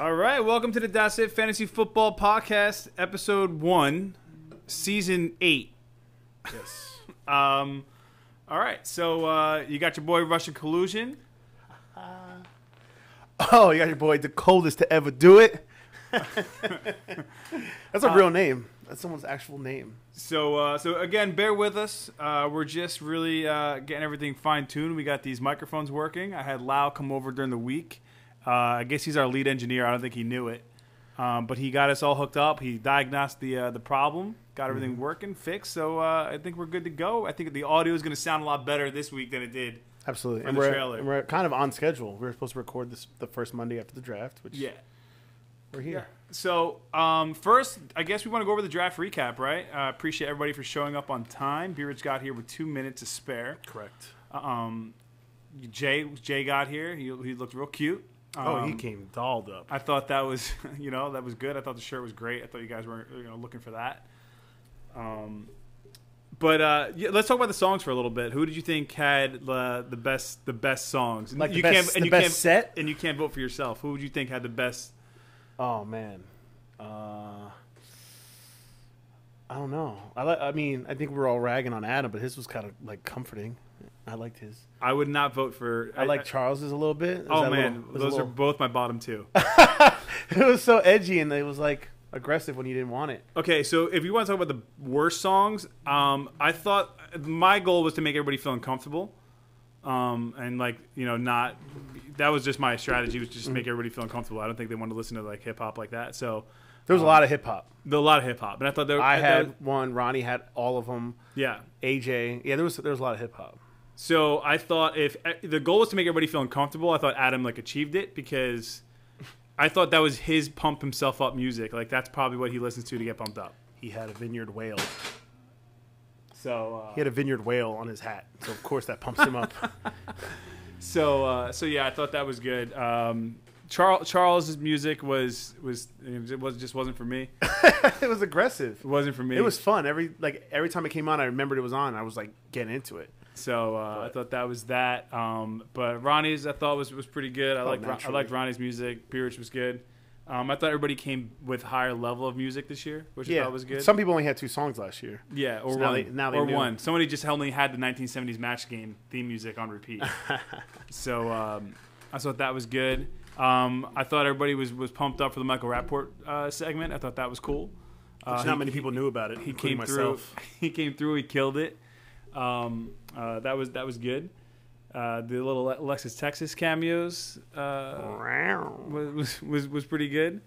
All right, welcome to the That's It Fantasy Football Podcast, Episode One, Season Eight. Yes. Um, all right, so uh, you got your boy Russian Collusion. Oh, you got your boy, the coldest to ever do it. That's a real name. That's someone's actual name. So, uh, so again, bear with us. Uh, we're just really uh, getting everything fine tuned. We got these microphones working. I had Lau come over during the week. Uh, I guess he's our lead engineer. I don't think he knew it, um, but he got us all hooked up. He diagnosed the uh, the problem, got everything working, fixed. So uh, I think we're good to go. I think the audio is going to sound a lot better this week than it did. Absolutely. And the we're, trailer. and we're kind of on schedule. We were supposed to record this the first Monday after the draft, which Yeah. we're here. So um, first, I guess we want to go over the draft recap, right? Uh, appreciate everybody for showing up on time. B Rich got here with two minutes to spare. Correct. Um, Jay Jay got here. He, he looked real cute. Oh, he Um, came dolled up. I thought that was, you know, that was good. I thought the shirt was great. I thought you guys were, you know, looking for that. Um, but uh, yeah, let's talk about the songs for a little bit. Who did you think had the the best the best songs? Like the you best- can't, and the you best can't, set? and you can't vote for yourself. Who would you think had the best? Oh man. Uh, I don't know. I li- I mean, I think we're all ragging on Adam, but his was kind of like comforting. I liked his. I would not vote for. I, like Charles's a little bit. It was Oh that man, little- it was a those are little- both my bottom two. it was so edgy and it was like aggressive when you didn't want it. Okay, so if you want to talk about the worst songs, um, I thought my goal was to make everybody feel uncomfortable, um, and like you know, not that was just my strategy was just Mm. make everybody feel uncomfortable. I don't think they wanted to listen to like hip hop like that. So There was a lot of hip hop. a lot of hip hop, and I thought there. I had one. Ronnie had all of them. yeah. AJ, yeah, there was there was a lot of hip hop. So I thought if eh, the goal was to make everybody feel uncomfortable, I thought Adam like achieved it because I thought that was his pump himself up music. Like that's probably what he listens to to get pumped up. He had a vineyard whale. So uh, He had a vineyard whale on his hat, so of course that pumps him up. So uh, so yeah, I thought that was good. Um, Charles Charles's music was was it was just wasn't for me. it was aggressive. It wasn't for me. It was fun. Every like every time it came on, I remembered it was on. I was like getting into it. so uh, I thought that was that. Um, but Ronnie's I thought was was pretty good. I Oh, like I liked Ronnie's music. B Rich was good. Um, I thought everybody came with higher level of music this year, which I Yeah, thought was good. Some people only had two songs last year. yeah, or so now one, they- now they or knew. one. Somebody just only had the 1970s match game theme music on repeat. so um, I thought that was good. Um, I thought everybody was, was pumped up for the Michael Rapaport uh, segment. I thought that was cool. Uh, Which he- not many people knew about it. he came myself. through. He came through. He killed it. Um, uh, that was that was good. Uh, the little Alexis Texas cameos uh, was, was was was pretty good.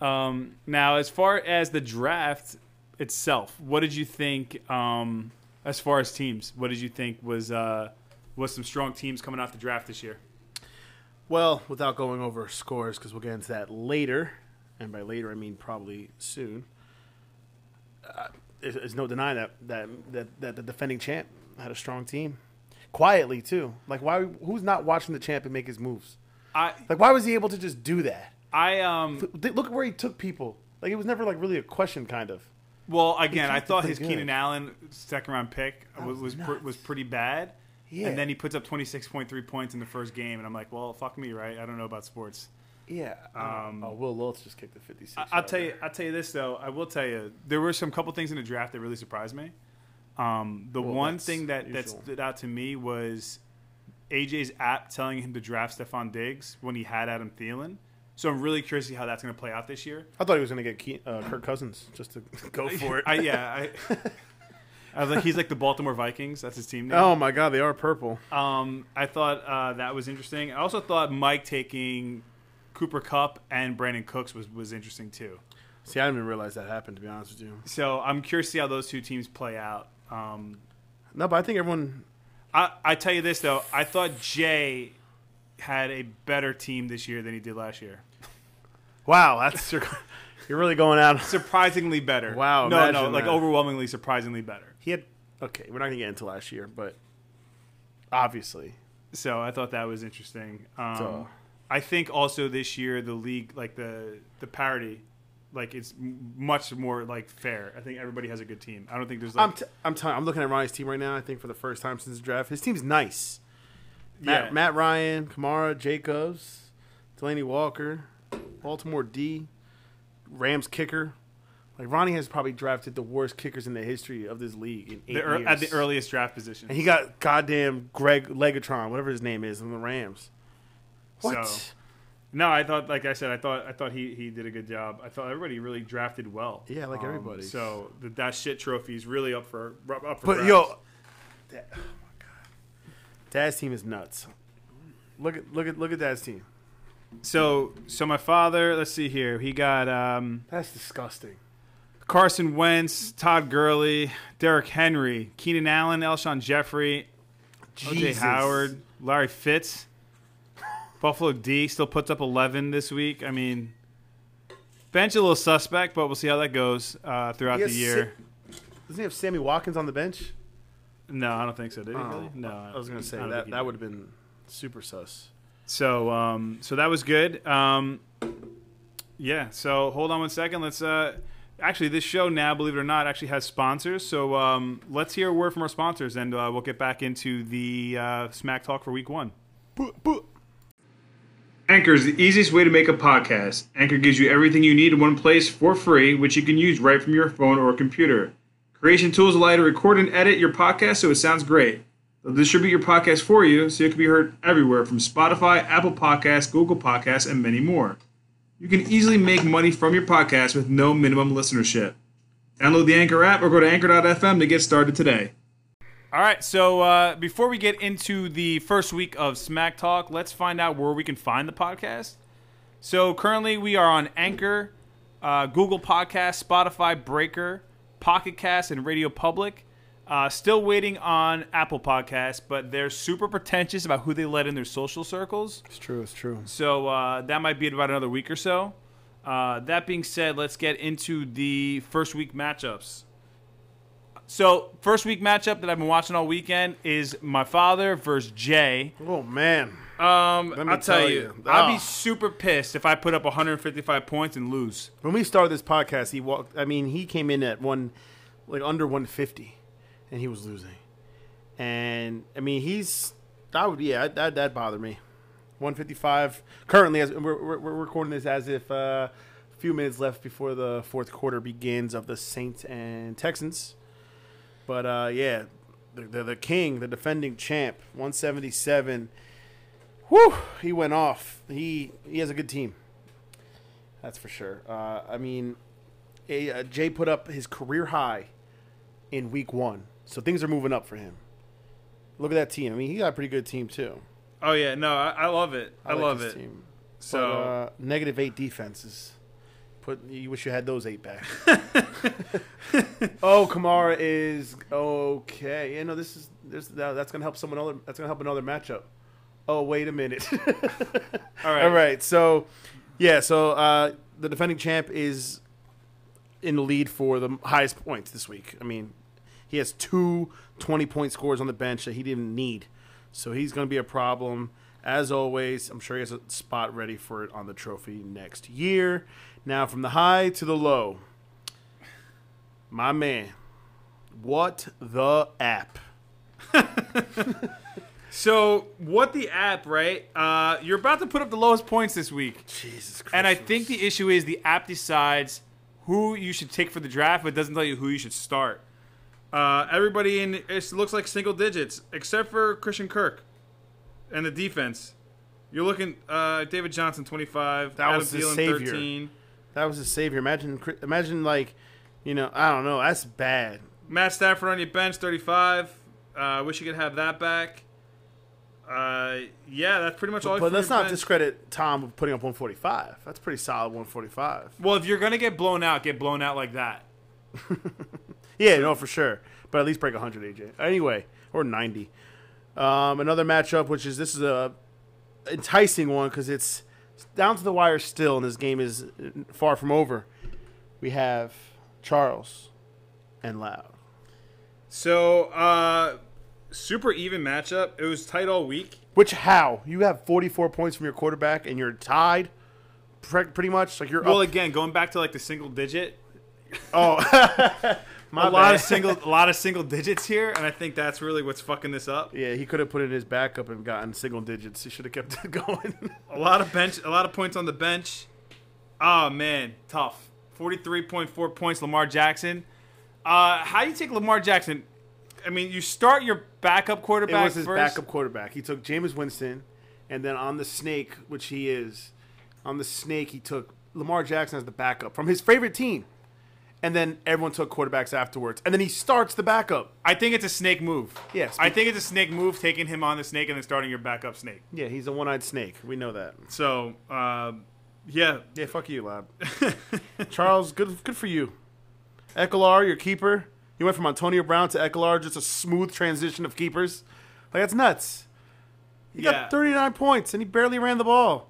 Um, now, as far as the draft itself, what did you think? Um, as far as teams, what did you think was uh, was some strong teams coming off the draft this year? Well, without going over scores, because we'll get into that later, and by later I mean probably soon. Uh, there's, there's no denying that, that that that the defending champ had a strong team, quietly too. Like why? Who's not watching the champ and make his moves? I Like why was he able to just do that? I um Look at where he took people. Like it was never like really a question, kind of. Well, again, I thought his good. Keenan Allen second round pick That was was was, pr- was pretty bad. Yeah. And then he puts up 26.3 points in the first game, and I'm like, well, fuck me, right? I don't know about sports. Yeah. Um, oh, Wil Lutz just kicked the 56. I- I'll tell you, I'll tell you this though. I will tell you, there were some couple things in the draft that really surprised me. Um, the Well, one thing that, that stood out to me was AJ's app telling him to draft Stefon Diggs when he had Adam Thielen. So I'm really curious to see how that's going to play out this year. I thought he was going to get Ke- uh, Kirk Cousins just to go for it. I, yeah, I, I was like, he's like the Baltimore Vikings. That's his team name. oh my God, they are purple. Um, I thought uh, that was interesting. I also thought Mike taking Cooper Kupp and Brandin Cooks was, was interesting too. See, I didn't even realize that happened. To be honest with you. So I'm curious to see how those two teams play out. Um, No, but I think everyone. I, I tell you this though, I thought Jay had a better team this year than he did last year. Wow, that's you're, really going out. Surprisingly better. Wow, No, no, imagine like overwhelmingly surprisingly better. He had. Okay, we're not gonna get into last year, but obviously, So I thought that was interesting. Um, So- I think also this year the league, like the the parity, like it's much more like fair. I think everybody has a good team. I don't think there's like I'm t- I'm telling. I'm looking at Ronnie's team right now. I think for the first time since the draft, his team's nice. Matt, Yeah. Matt Ryan, Kamara, Jacobs, Delanie Walker. Baltimore D, Rams kicker. Like Ronnie has probably drafted the worst kickers in the history of this league in eight The ear- years. at the earliest draft position. and he got goddamn Greg Legatron, whatever his name is, in the Rams. What? So- No, I thought, like I said, I thought I thought he, he did a good job. I thought everybody really drafted well. Yeah, like everybody. So the, that shit trophy is really up for up for But grabs. yo, Dad, oh my god, Dad's team is nuts. Look at look at look at Dad's team. So so my father, let's see here. He got um, That's disgusting. Carson Wentz, Todd Gurley, Derrick Henry, Keenan Allen, Alshon Jeffery, OJ Howard, Larry Fitz. Buffalo D still puts up 11 this week. I mean, bench a little suspect, but we'll see how that goes uh, throughout the year. Doesn't he have Sammy Watkins on the bench? no, I don't think so. Did he? Oh? No, I was gonna say that that would have been super sus. So, um, so that was good. Um, yeah. So hold on one second. Let's. Uh, actually, this show now, believe it or not, actually has sponsors. So um, let's hear a word from our sponsors, and uh, we'll get back into the uh, Smack Talk for Week One. Anchor is the easiest way to make a podcast. Anchor gives you everything you need in one place for free, which you can use right from your phone or computer. Creation tools allow you to record and edit your podcast so it sounds great. They'll distribute your podcast for you so it can be heard everywhere from Spotify, Apple Podcasts, Google Podcasts, and many more. You can easily make money from your podcast with no minimum listenership. Download the Anchor app or go to anchor.fm to get started today. All right, so uh, before we get into the first week of Smack Talk, let's find out where we can find the podcast. So currently we are on Anchor, uh, Google Podcast, Spotify, Breaker, Pocket Cast, and Radio Public. Uh, still waiting on Apple Podcasts, but they're super pretentious about who they let in their social circles. It's true. It's true. So uh, that might be in about another week or so. Uh, that being said, let's get into the first week matchups. So, first week matchup that I've been watching all weekend is my father versus Jay. Oh man. Um, Let me I'll tell, tell you, you. I'd be Ah. super pissed if I put up 155 points and lose. When we started this podcast, he walked. I mean, he came in at one, like under 150, and he was losing. And I mean, he's that would yeah that that bothered me. 155 currently as we're, we're, recording this as if uh, a few minutes left before the fourth quarter begins of the Saints and Texans. But uh, yeah, the, the king, the defending champ, 177. Whew, he went off. He he has a good team. That's for sure. Uh, I mean, a, uh, Jay put up his career high in week one, so things are moving up for him. Look at that team. I mean, he got a pretty good team too. Oh yeah, no, I, I love it. I, like love it. Team. So But, uh, negative eight defenses. Put you wish you had those eight back. oh, Kamara is okay. Yeah, no, this is this that's gonna help someone other. That's gonna help another matchup. Oh, wait a minute. all right, All right. So, yeah. So uh, the defending champ is in the lead for the highest points this week. I mean, he has two 20 point scores on the bench that he didn't need. So he's going to be a problem. As always, I'm sure he has a spot ready for it on the trophy next year. Now, from the high to the low, my man, what the app? So what the app, right? Uh, you're about to put up the lowest points this week. Jesus Christ. And I think the issue is the app decides who you should take for the draft, but doesn't tell you who you should start. Uh, everybody in it looks like single digits, except for Christian Kirk and the defense. You're looking uh, David Johnson, 25. That Adam was his Thielen, savior. 13. That was his savior. Imagine, imagine like, you know, I don't know. That's bad. Matt Stafford on your bench, 35. Uh, wish you could have that back. Uh, yeah, that's pretty much all. But from let's not bench. discredit Tom putting up 145. That's pretty solid 145. Well, if you're gonna get blown out, get blown out like that. Yeah, no, for sure. But at least break 100, AJ. Anyway, or 90. Um, another matchup, which is this is a enticing one because it's down to the wire still, and this game is far from over. We have Charles and Loud. So, uh, super even matchup. It was tight all week. Which how you have 44 points from your quarterback and you're tied, pre- pretty much like you're Well, up. again, going back to like the single digit, Oh, my a lot of single, a lot of single digits here, and I think that's really what's fucking this up. Yeah, he could have put in his backup and gotten single digits. He should have kept it going. A lot of bench, a lot of points on the bench. Oh man, tough. Forty-three point four points. Lamar Jackson. Uh, how do you take Lamar Jackson? I mean, you start your backup quarterback. It was his first. backup quarterback. He took Jameis Winston, and then on the snake, which he is, on the snake he took Lamar Jackson as the backup from his favorite team, and then everyone took quarterbacks afterwards, and then he starts the backup. I think it's a snake move. Yes. I think it's a snake move, taking him on the snake and then starting your backup snake. Yeah, he's a one-eyed snake. We know that. So, um, yeah, Yeah, fuck you, Lab. Charles, good good for you. Ekeler, your keeper. You went from Antonio Brown to Ekeler, just a smooth transition of keepers. Like that's nuts. He Yeah. got 39 points and he barely ran the ball.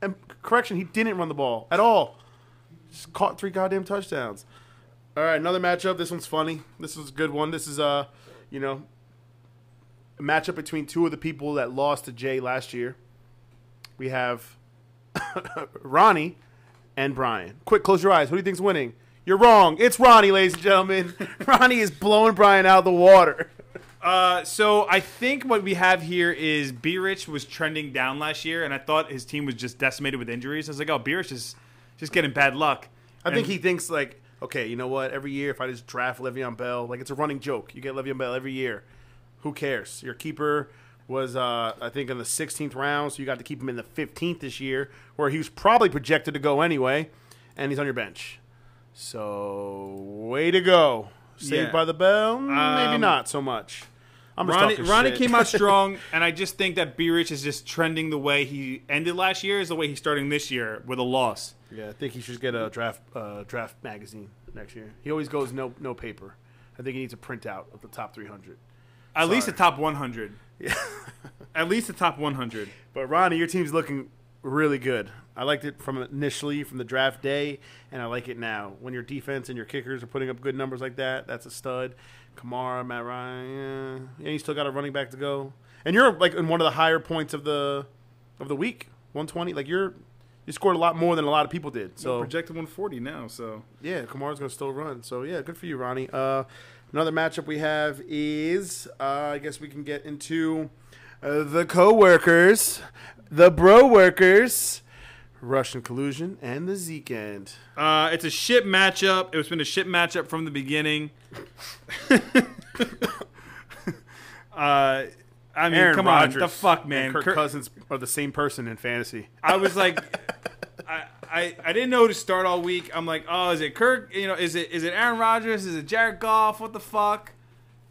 And correction, he didn't run the ball at all. Just caught three goddamn touchdowns. All right, another matchup. This one's funny. This is a good one. This is uh, you know, a matchup between two of the people that lost to Jay last year. We have Ronnie and Brian. Quick, close your eyes. Who do you think's winning? You're wrong. It's Ronnie, ladies and gentlemen. Ronnie is blowing Brian out of the water. Uh, so I think what we have here is B Rich was trending down last year, and I thought his team was just decimated with injuries. I was like, oh, B Rich is just getting bad luck. I think he thinks like, okay, you know what? Every year, if I just draft Le'Veon Bell, like it's a running joke. You get Le'Veon Bell every year. Who cares? Your keeper was, uh, I think, in the 16th round, so you got to keep him in the 15th this year, where he was probably projected to go anyway, and he's on your bench. So, way to go. Saved Yeah. by the bell? Maybe Um, not so much. I'm just Ronnie, talking Ronnie shit. came out strong, and I just think that B Rich is just trending the way he ended last year is the way he's starting this year with a loss. Yeah, I think he should get a draft uh, draft magazine next year. He always goes no no paper. I think he needs a printout of the top 300. At least the top 100. Yeah. At least the top 100. But Ronnie, your team's looking really good. I liked it from initially from the draft day, and I like it now. When your defense and your kickers are putting up good numbers like that, that's a stud. Kamara, Matt Ryan, yeah, yeah. You still got a running back to go, and you're like in one of the higher points of the of the week, 120. Like you're you scored a lot more than a lot of people did. So projected 140 now, so. yeah, Kamara's going to still run. So yeah, good for you, Ronnie. Uh, another matchup we have is uh, I guess we can get into uh, the co-workers, the bro workers, Russian collusion, and the Zeke end. Uh, it's a shit matchup. It's been a shit matchup from the beginning. I mean, Aaron come Rodgers on, the fuck, man. Kirk Kirk- Cousins are the same person in fantasy. I was like, I, I, I didn't know who to start all week. I'm like, oh, is it Kirk? You know, is it is it Aaron Rodgers? Is it Jared Goff? What the fuck?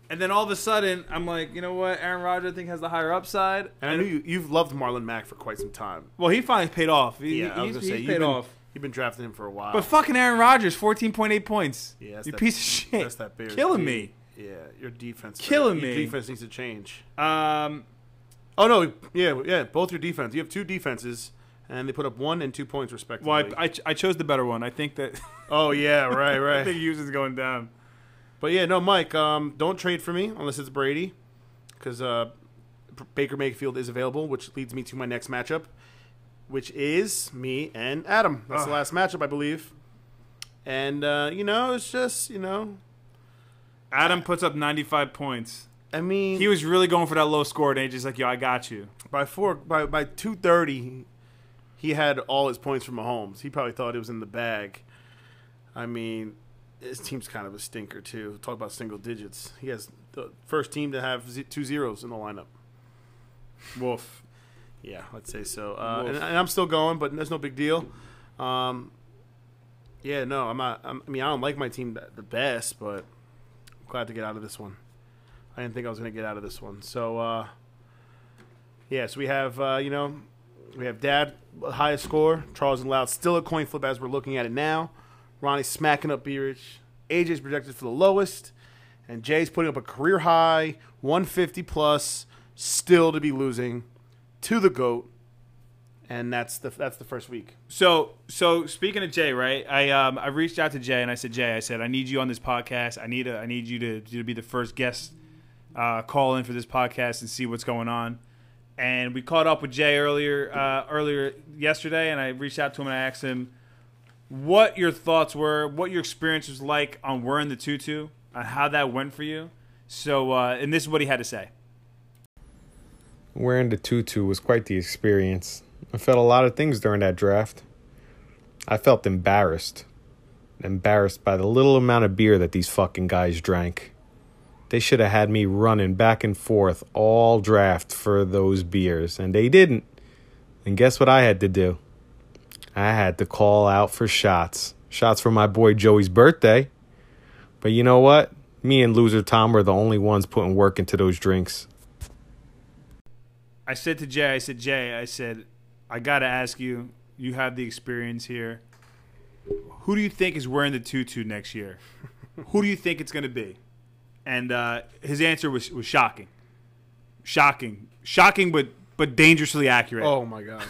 And then all of a sudden, I'm like, you know what? Aaron Rodgers, I think, has the higher upside. And I knew you, you've loved Marlon Mack for quite some time. Well, he finally paid off. He, Yeah, I was gonna say he's paid been, off. you've been drafting him for a while. But fucking Aaron Rodgers, 14.8 points. yeah, you that- piece of shit. That's that Bears Killing team. me. Yeah, your defense Killing your me. Defense needs to change. Um, Oh no, yeah, yeah, both your defense. You have two defenses, and they put up one and two points respectively. well, I, I, I chose the better one. I think that oh yeah, right, right. I think Hughes is going down. but yeah, no, Mike, um, don't trade for me unless it's Brady, because uh, Baker Mayfield is available, which leads me to my next matchup, which is me and Adam. That's the last matchup, I believe. And uh, you know, it's just you know, Adam puts up 95 points. I mean, He was really going for that low score, and he's just like, yo, I got you. by four by by two thirty, he had all his points from Mahomes. He probably thought it was in the bag. I mean, his team's kind of a stinker too. Talk about single digits. He has the first team to have z- two zeros in the lineup. Wolf. Yeah, let's say so. Uh, and, and I'm still going, but there's no big deal. Um, yeah, no, I'm not. I'm, I mean, I don't like my team the- best, but glad to get out of this one. I didn't think I was going to get out of this one. So, uh, yeah, so we have, uh, you know, we have Dad, highest score. Charles and Loud still a coin flip as we're looking at it now. Ronnie's smacking up B Rich. AJ's projected for the lowest. And Jay's putting up a career high, 150 plus, still to be losing to the GOAT. And that's the that's the first week. So, so speaking of Jay, right? I um I reached out to Jay and I said, Jay, I said I need you on this podcast. I need a, I need you to to be the first guest, uh, call in for this podcast and see what's going on. And we caught up with Jay earlier uh, earlier yesterday, and I reached out to him and I asked him what your thoughts were, what your experience was like on wearing the tutu, on how that went for you. So, uh, and this is what he had to say. Wearing the tutu was quite the experience. I felt a lot of things during that draft. I felt embarrassed. Embarrassed by the little amount of beer that these fucking guys drank. They should have had me running back and forth all draft for those beers, and they didn't. And guess what I had to do? I had to call out for shots. Shots for my boy Joey's birthday. But you know what? Me and loser Tom were the only ones putting work into those drinks. I said to Jay, I said, Jay, I said, I got to ask you, you have the experience here. Who do you think is wearing the tutu next year? Who do you think it's going to be? And uh, his answer was, was shocking. Shocking. Shocking, but but dangerously accurate. Oh my god.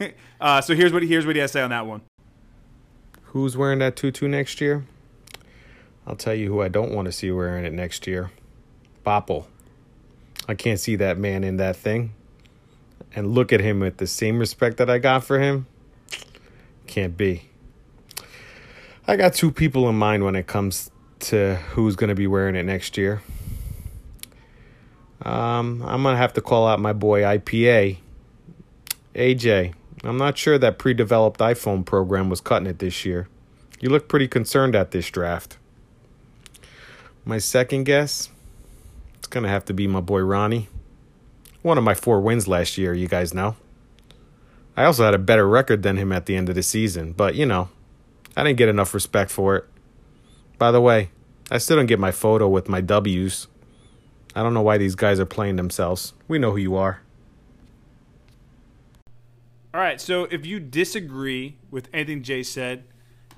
uh, so here's what here's what he has to say on that one. Who's wearing that tutu next year? I'll tell you who I don't want to see wearing it next year. Bopple. I can't see that man in that thing. And look at him with the same respect that I got for him. Can't be. I got two people in mind when it comes to who's going to be wearing it next year. Um, I'm going to have to call out my boy IPA. AJ, I'm not sure that pre developed iPhone program was cutting it this year. You look pretty concerned at this draft. My second guess, it's going to have to be my boy Ronnie. One of my four wins last year, you guys know. I also had a better record than him at the end of the season, but you know, I didn't get enough respect for it. By the way, I still don't get my photo with my W's. I don't know why these guys are playing themselves. We know who you are. All right. So if you disagree with anything Jay said,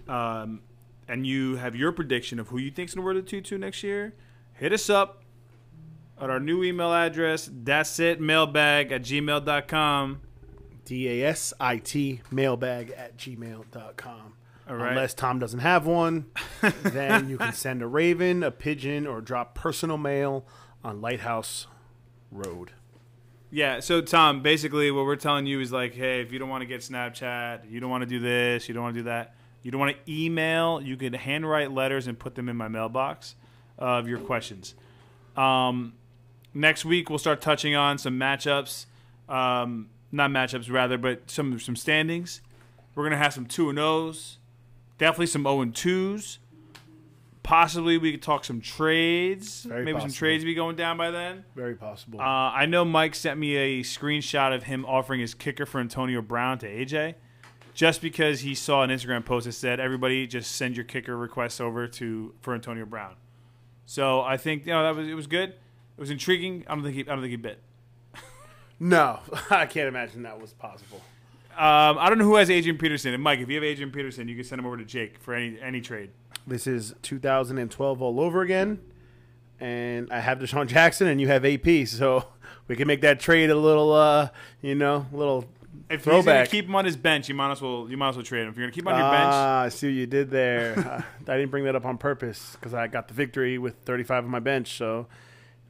um, and you have your prediction of who you think's gonna wear the tutu next year, hit us up at our new email address. That's it. Mailbag at gmail.com. D A S I T mailbag at gmail.com. All right. Unless Tom doesn't have one, then you can send a raven, a pigeon, or drop personal mail on Lighthouse Road. Yeah, so Tom, basically what we're telling you is like, hey, if you don't want to get Snapchat, you don't want to do this, you don't want to do that, you don't want to email, you can handwrite letters and put them in my mailbox of your questions. Um, next week we'll start touching on some matchups, um, not matchups rather, but some some standings. We're gonna have some two and O's, definitely some O and twos. Possibly we could talk some trades. Very Maybe some trades be going down by then. Very possible. Uh, I know Mike sent me a screenshot of him offering his kicker for Antonio Brown to AJ, just because he saw an Instagram post that said, "Everybody, just send your kicker requests over to for Antonio Brown." So I think you know that was it was good. It was intriguing. I don't think he, I don't think he bit. no, I can't imagine that was possible. Um, I don't know who has Adrian Peterson. And Mike, if you have Adrian Peterson, you can send him over to Jake for any any trade. This is 2012 all over again. And I have DeSean Jackson and you have AP. So we can make that trade a little, uh, you know, a little If he's gonna keep him on his bench, you might as well you might as well trade him. If you're gonna keep him on your bench, Ah, I see what you did there. I didn't bring that up on purpose because I got the victory with 35 on my bench. So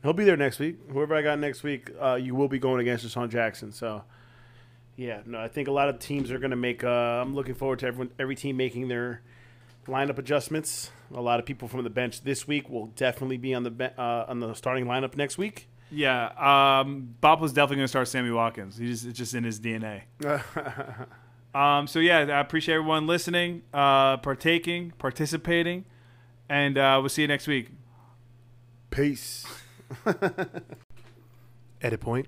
he'll be there next week. Whoever I got next week, uh, you will be going against DeSean Jackson. So yeah, no, I think a lot of teams are going to make. Uh, I'm looking forward to everyone, every team making their lineup adjustments. A lot of people from the bench this week will definitely be on the be- uh, on the starting lineup next week. yeah, um, Bob was definitely gonna start Sammy Watkins. He's just it's just in his DNA. Um, so yeah, I appreciate everyone listening, uh, partaking, participating, and uh, we'll see you next week. Peace. Edit point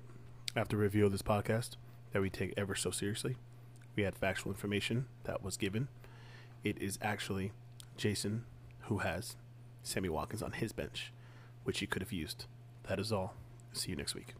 after review of this podcast that we take ever so seriously. We had factual information that was given. It is actually Jason who has Sammy Watkins on his bench, which he could have used. That is all. See you next week.